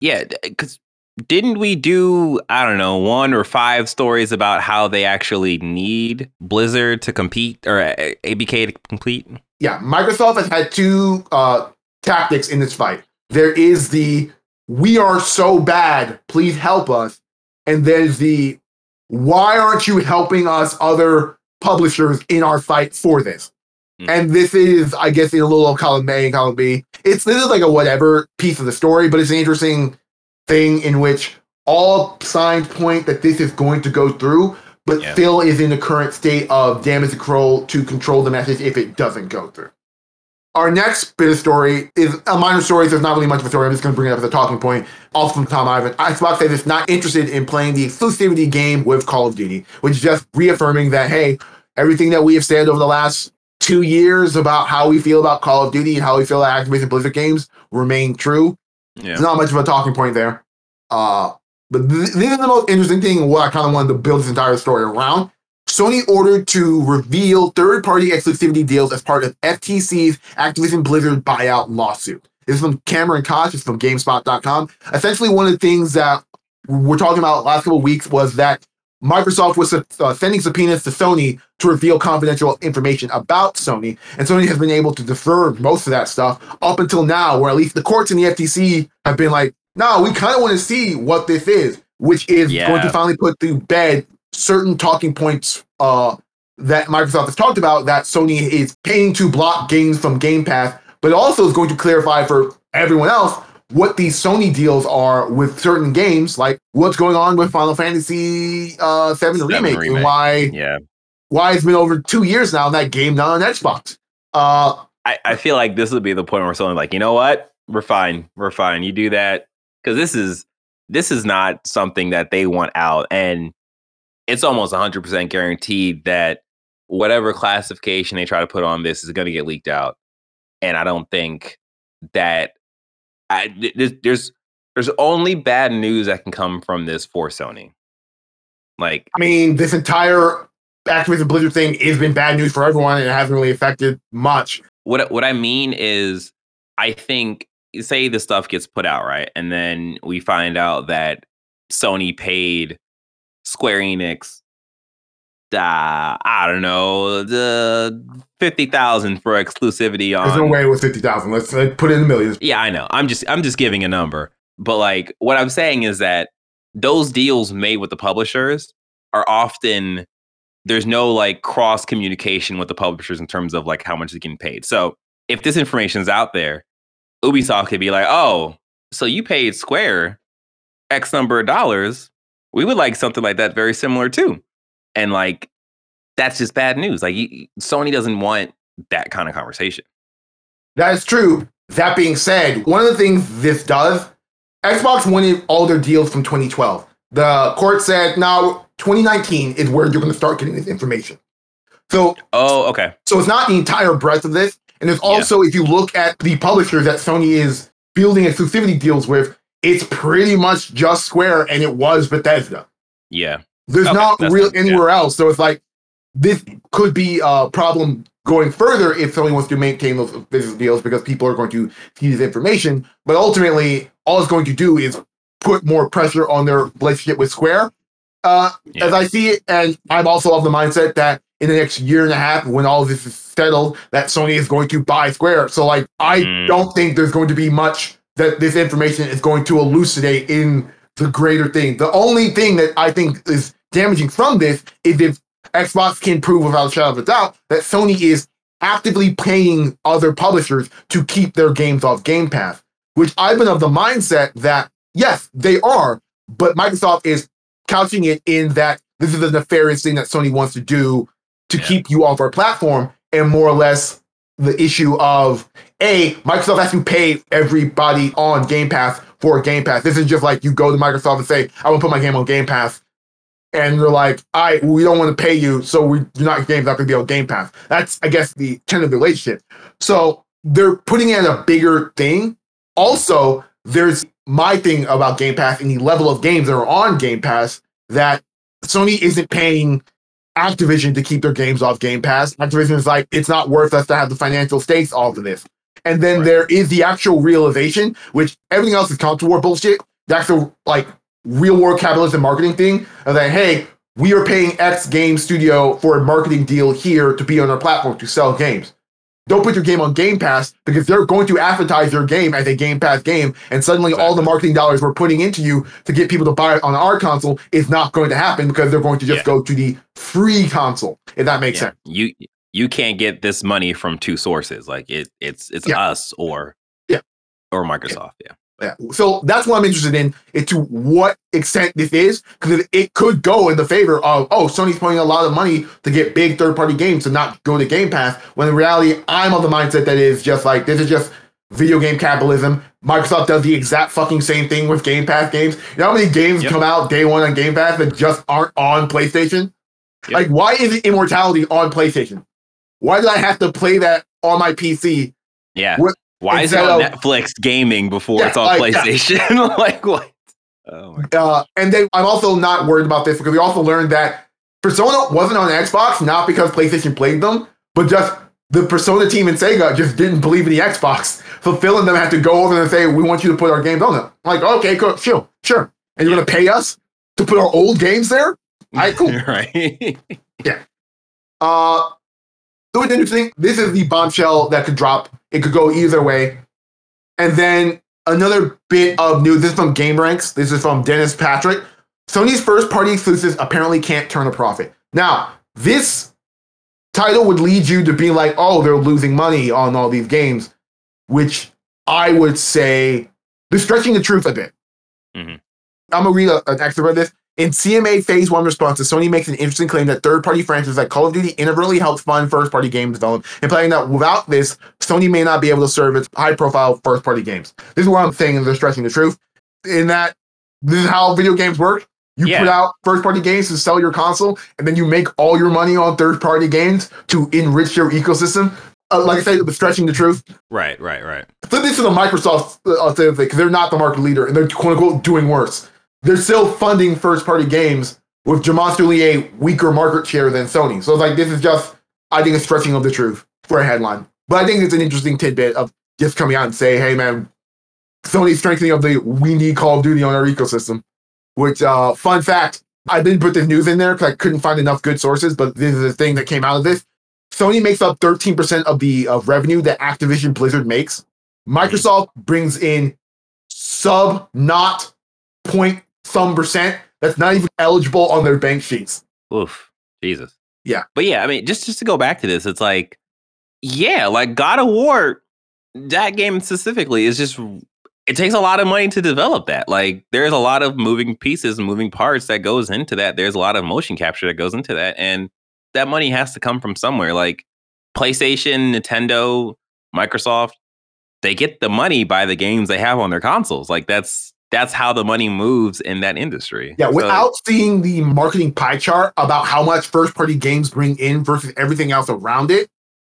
Yeah, because didn't we do I don't know one or five stories about how they actually need Blizzard to compete or ABK to complete? yeah, Microsoft has had two uh, tactics in this fight. There is the "we are so bad, please help us," and there's the "why aren't you helping us?" Other publishers in our fight for this. Mm. And this is, I guess, in a little column A and column B. It's this is like a whatever piece of the story, but it's an interesting thing in which all signs point that this is going to go through, but Yeah. still is in the current state of damage control to control the message if it doesn't go through. Our next bit of story is a minor story, so it's not really much of a story. I'm just going to bring it up as a talking point. Also from Tom Ivan. Xbox says it's not interested in playing the exclusivity game with Call of Duty, which is just reaffirming that, hey, everything that we have said over the last two years about how we feel about Call of Duty and how we feel about Activision Blizzard games remain true. Yeah. There's not much of a talking point there. Uh, but th- this is the most interesting thing, what I kind of wanted to build this entire story around. Sony ordered to reveal third party exclusivity deals as part of FTC's Activision Blizzard buyout lawsuit. This is from Cameron Koch, it's from GameSpot.com. Essentially, one of the things that we're talking about last couple of weeks was that Microsoft was uh, sending subpoenas to Sony to reveal confidential information about Sony, and Sony has been able to defer most of that stuff up until now, where at least the courts and the FTC have been like, no, we kind of want to see what this is, which is Yeah. going to finally put to bed certain talking points uh, that Microsoft has talked about that Sony is paying to block games from Game Pass, but also is going to clarify for everyone else what these Sony deals are with certain games, like what's going on with Final Fantasy uh, 7 Seven remake, and why Yeah. why it's been over two years now and that game not on Xbox. Uh, I, I feel like this would be the point where someone's like, you know what? We're fine. We're fine. You do that. Because this is this is not something that they want out. And it's almost 100% guaranteed that whatever classification they try to put on this is going to get leaked out. And I don't think that I, there's, there's there's only bad news that can come from this for Sony. Like, I mean, this entire Activision Blizzard thing has been bad news for everyone, and it hasn't really affected much. What what I mean is, I think say the stuff gets put out right, and then we find out that Sony paid Square Enix uh, I don't know, the fifty thousand for exclusivity on. There's no way it was fifty thousand. Let's, let's put it in the millions. Yeah, I know. I'm just I'm just giving a number, but like what I'm saying is that those deals made with the publishers are often there's no like cross communication with the publishers in terms of like how much is getting paid. So if this information is out there, Ubisoft could be like, oh, so you paid Square X number of dollars. We would like something like that very similar too and like that's just bad news. Like Sony doesn't want that kind of conversation. That is true. That being said, one of the things this does, Xbox wanted all their deals from 2012. The court said, now 2019 is where you're going to start getting this information. So, oh, okay. So it's not the entire breadth of this. And there's also, yeah. if you look at the publishers that Sony is building exclusivity deals with, it's pretty much just Square and it was Bethesda. Yeah. There's okay, not real anywhere yeah. else. So it's like this could be a problem going further if Sony wants to maintain those business deals because people are going to see this information. But ultimately, all it's going to do is put more pressure on their relationship with Square. Uh, yeah. As I see it, and I'm also of the mindset that in the next year and a half, when all of this is settled, that Sony is going to buy Square. So, like, I mm. don't think there's going to be much that this information is going to elucidate in the greater thing. The only thing that I think is damaging from this is if Xbox can prove without a shadow of a doubt that Sony is actively paying other publishers to keep their games off Game Pass, which I've been of the mindset that yes, they are, but Microsoft is couching it in that this is a nefarious thing that Sony wants to do to yeah. keep you off our platform, and more or less the issue of a Microsoft has to pay everybody on Game Pass for Game Pass. This is just like you go to Microsoft and say, "I want to put my game on Game Pass," and you're like, I we don't want to pay you, so we you're not game's not gonna be on Game Pass. That's I guess the kind of relationship. So they're putting in a bigger thing. Also, there's my thing about Game Pass and the level of games that are on Game Pass that Sony isn't paying Activision to keep their games off Game Pass. Activision is like, it's not worth us to have the financial stakes off of this. And then right. there is the actual realization, which everything else is counter war bullshit. The actual like real world capitalism marketing thing of that, hey, we are paying X game studio for a marketing deal here to be on our platform to sell games. Don't put your game on Game Pass because they're going to advertise your game as a Game Pass game, and suddenly exactly. all the marketing dollars we're putting into you to get people to buy it on our console is not going to happen because they're going to just yeah. go to the free console. If that makes yeah. sense. You you can't get this money from two sources. Like it it's it's yeah. us or yeah or Microsoft. Yeah. Yeah. So that's what I'm interested in, into what extent this is, because it could go in the favor of, oh, Sony's putting a lot of money to get big third party games to not go to Game Pass, when in reality, I'm of the mindset that is just like, this is just video game capitalism. Microsoft does the exact fucking same thing with Game Pass games. You know how many games yep. come out day one on Game Pass that just aren't on PlayStation? Yep. Like, why is it Immortality on PlayStation? Why did I have to play that on my PC? Yeah. With, why is it on of, Netflix gaming before yeah, it's on like, PlayStation? Yeah. like what? Oh uh, and I'm also not worried about this because we also learned that Persona wasn't on Xbox not because PlayStation played them, but just the Persona team in Sega just didn't believe in the Xbox. Fulfilling them had to go over and say, "We want you to put our games on them." I'm like, okay, cool, sure, sure. And you're gonna pay us to put our old games there? All right, cool. right. yeah. Uh, so it's interesting. This is the bombshell that could drop it could go either way. And then another bit of news. This is from Game Rant. This is from Dennis Patrick. Sony's first party exclusives apparently can't turn a profit. Now, this title would lead you to be like, oh, they're losing money on all these games, which I would say they're stretching the truth a bit. Mm-hmm. I'm gonna read a, an excerpt of this. In CMA Phase 1 responses, Sony makes an interesting claim that third party franchises like Call of Duty inadvertently help fund first party game development, implying that without this, Sony may not be able to serve its high profile first party games. This is what I'm saying, they're stressing the truth. In that, this is how video games work. You yeah. put out first party games to sell your console, and then you make all your money on third party games to enrich your ecosystem. uh, like I said, stretching the truth. Right, right, right. So this is a Microsoft uh, thing because they're not the market leader and they're quote unquote doing worse. They're still funding first party games with demonstrably a weaker market share than Sony. So it's like this is just, I think, a stretching of the truth for a headline. But I think it's an interesting tidbit of just coming out and say, hey man, Sony's strengthening of the we need Call of Duty on our ecosystem. Which, uh, fun fact, I didn't put the news in there because I couldn't find enough good sources, but this is the thing that came out of this. Sony makes up 13% of the of revenue that Activision Blizzard makes. Microsoft brings in sub not point some percent that's not even eligible on their bank sheets. Oof, Jesus. Yeah. But yeah, I mean, just just to go back to this, it's like, yeah, like God of War, that game specifically is just it takes a lot of money to develop that. Like there's a lot of moving pieces and moving parts that goes into that. There's a lot of motion capture that goes into that. And that money has to come from somewhere. Like PlayStation, Nintendo, Microsoft, they get the money by the games they have on their consoles. Like that's that's how the money moves in that industry. Yeah, So- without seeing the marketing pie chart about how much first party games bring in versus everything else around it,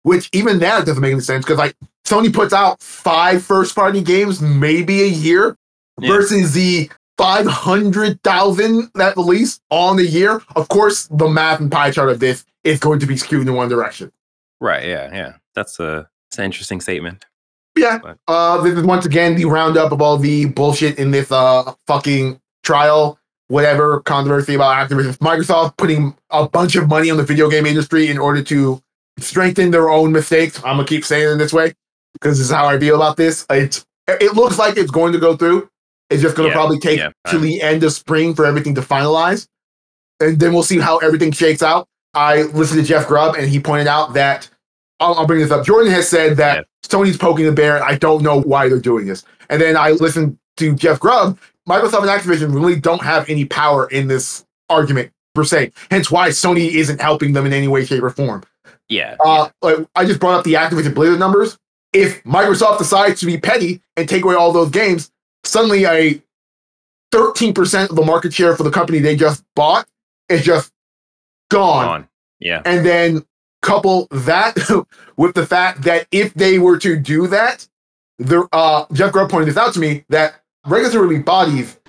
which even that doesn't make any sense because like Sony puts out five first party games maybe a year Yeah. versus the 500,000 that release on the year. Of course, the math and pie chart of this is going to be skewed in one direction. right, yeah, yeah. That's a it's an interesting statement. Yeah. But- Uh, this is once again the roundup of all the bullshit in this uh fucking trial, whatever controversy about Activision. Microsoft putting a bunch of money on the video game industry in order to strengthen their own mistakes. I'm gonna keep saying it this way because this is how I feel about this. It it looks like it's going to go through. It's just gonna Yeah, probably take yeah, to the end of spring for everything to finalize, and then we'll see how everything shakes out. I listened to Jeff Grubb, and he pointed out that I'll, I'll bring this up. Jordan has said that Yeah. Sony's poking the bear. and I don't know why they're doing this. And then I listened to Jeff Grubb. Microsoft and Activision really don't have any power in this argument per se. Hence why Sony isn't helping them in any way, shape, or form. Yeah. Uh, like, I just brought up the Activision Blizzard numbers. If Microsoft decides to be petty and take away all those games, suddenly a 13% of the market share for the company they just bought is just gone. on. Yeah. And then couple that with the fact that if they were to do that, the uh, Jeff Grubb pointed this out to me that regulatory bodies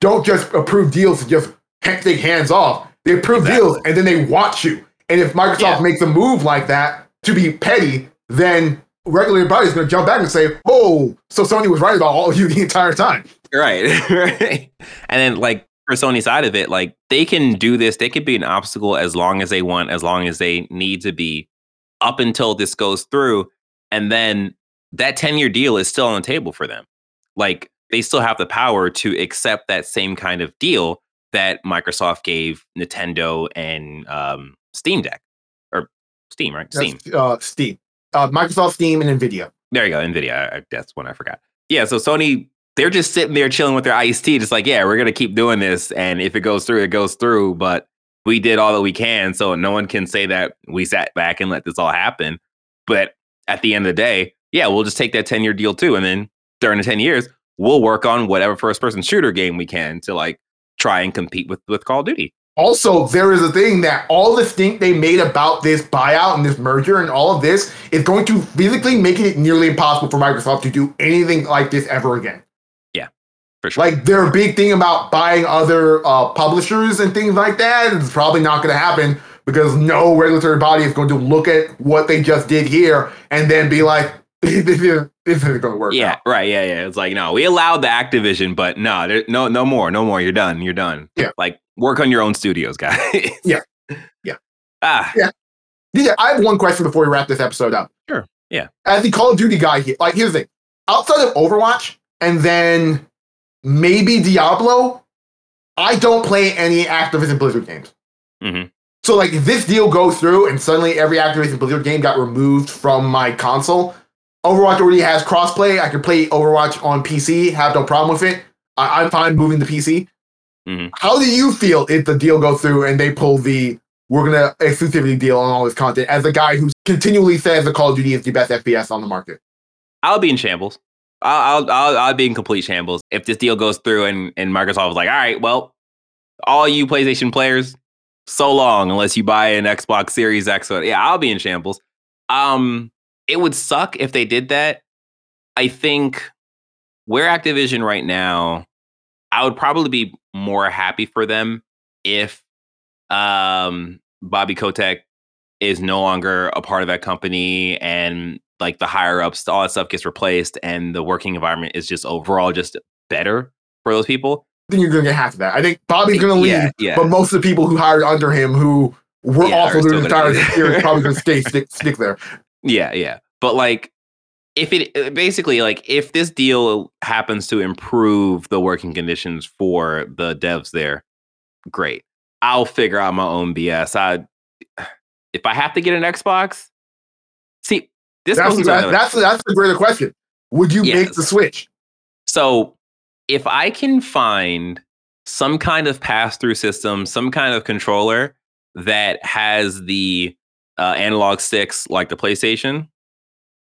don't just approve deals to just take hands off. They approve Exactly. deals and then they watch you. And if Microsoft Yeah. makes a move like that to be petty, then regulatory bodies are going to jump back and say, "Oh, so Sony was right about all of you the entire time." Right. right. And then like for Sony side of it, like they can do this, they could be an obstacle as long as they want, as long as they need to be up until this goes through. And then that 10 year deal is still on the table for them. Like they still have the power to accept that same kind of deal that Microsoft gave Nintendo and um, Steam Deck or Steam, right? Steam. Uh, Steam, uh, Microsoft Steam, and Nvidia. There you go, Nvidia. I- That's one I forgot. Yeah, so Sony, they're just sitting there chilling with their iced tea, just like, yeah, we're gonna keep doing this, and if it goes through, it goes through. But we did all that we can, so no one can say that we sat back and let this all happen. But at the end of the day, yeah, we'll just take that ten year deal too, and then during the ten years, we'll work on whatever first person shooter game we can to like try and compete with with Call of Duty. Also, there is a thing that all the stink they made about this buyout and this merger and all of this is going to physically make it nearly impossible for Microsoft to do anything like this ever again. Sure. Like their big thing about buying other uh, publishers and things like that is probably not going to happen because no regulatory body is going to look at what they just did here and then be like, "This isn't, isn't going to work." Yeah, out." right. Yeah, yeah. It's like no, we allowed the Activision, but no, there, no, no more, no more. You're done. You're done. Yeah. like work on your own studios, guys. Yeah. Yeah. Ah, Yeah, I have one question before we wrap this episode up. Sure, yeah. As the Call of Duty guy here, like here's the thing. Outside of Overwatch and then maybe Diablo, I don't play any Activision Blizzard games. Mhm. So like if this deal goes through and suddenly every Activision Blizzard game got removed from my console, Overwatch already has crossplay. I can play Overwatch on PC, have no problem with it. I- I'm fine moving to PC. Mhm. How do you feel if the deal goes through and they pull the we're gonna exclusivity deal on all this content as a guy who continually says the Call of Duty is the best FPS on the market? I'll be in shambles. I'll, I'll, I'll, be in complete shambles if this deal goes through and and Microsoft is like, all right, well, all you PlayStation players, so long unless you buy an Xbox Series X. Yeah, I'll be in shambles. Um, it would suck if they did that. I think where Activision right now, I would probably be more happy for them if um, Bobby Kotick is no longer a part of that company and like the higher ups, all that stuff gets replaced and the working environment is just overall just better for those people. I think you're going to get half of that. I think Bobby's going to leave, Yeah, yeah. but most of the people who hired under him who were Yeah, awful the entire gonna year is probably going to stay stick, stick there. Yeah, yeah. But like if it uh, basically like if this deal happens to improve the working conditions for the devs there, great. I'll figure out my own BS. I if I have to get an Xbox, this That's, goes that, that's, that's the greater question. Would you make the switch? So if I can find some kind of pass through system, some kind of controller that has the uh, analog sticks like the PlayStation,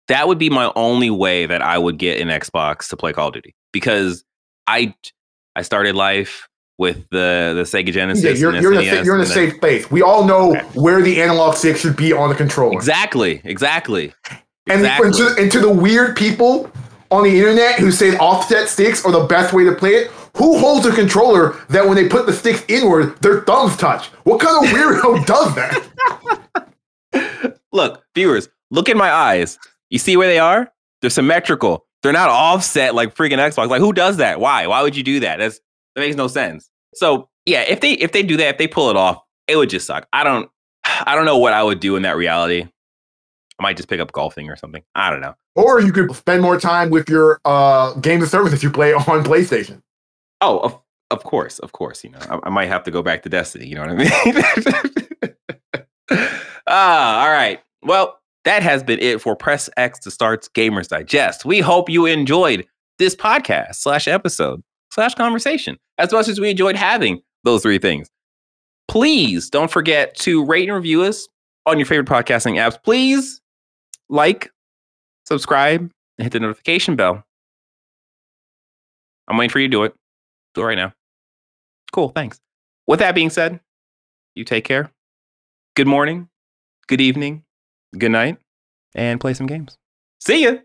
that would be my only way that I would get an Xbox to play Call of Duty because I I started life with the the Sega Genesis. Yeah, you're, you're in a, you're in a safe place. We all know Okay. where the analog stick should be on the controller. Exactly, exactly. And, exactly. and, to, and to the weird people on the internet who say offset sticks are the best way to play it, who holds a controller that when they put the sticks inward, their thumbs touch? What kind of weirdo does that? look, viewers, look in my eyes. You see where they are? They're symmetrical. They're not offset like freaking Xbox. Like, who does that? Why? Why would you do that? That's that makes no sense. So yeah, if they if they do that, if they pull it off, it would just suck. I don't I don't know what I would do in that reality. I might just pick up golfing or something. I don't know. Or you could spend more time with your uh, games of service that you play on PlayStation. Oh, of of course, of course. You know, I, I might have to go back to Destiny. You know what I mean? ah, all right. Well, that has been it for Press X to Start's Gamers Digest. We hope you enjoyed this podcast slash episode slash conversation as much as we enjoyed having those three things. Please don't forget to rate and review us on your favorite podcasting apps. Please like, subscribe, and hit the notification bell. I'm waiting for you to do it. Do it right now. Cool. Thanks. With that being said, you take care. Good morning, good evening, good night, and play some games. See ya.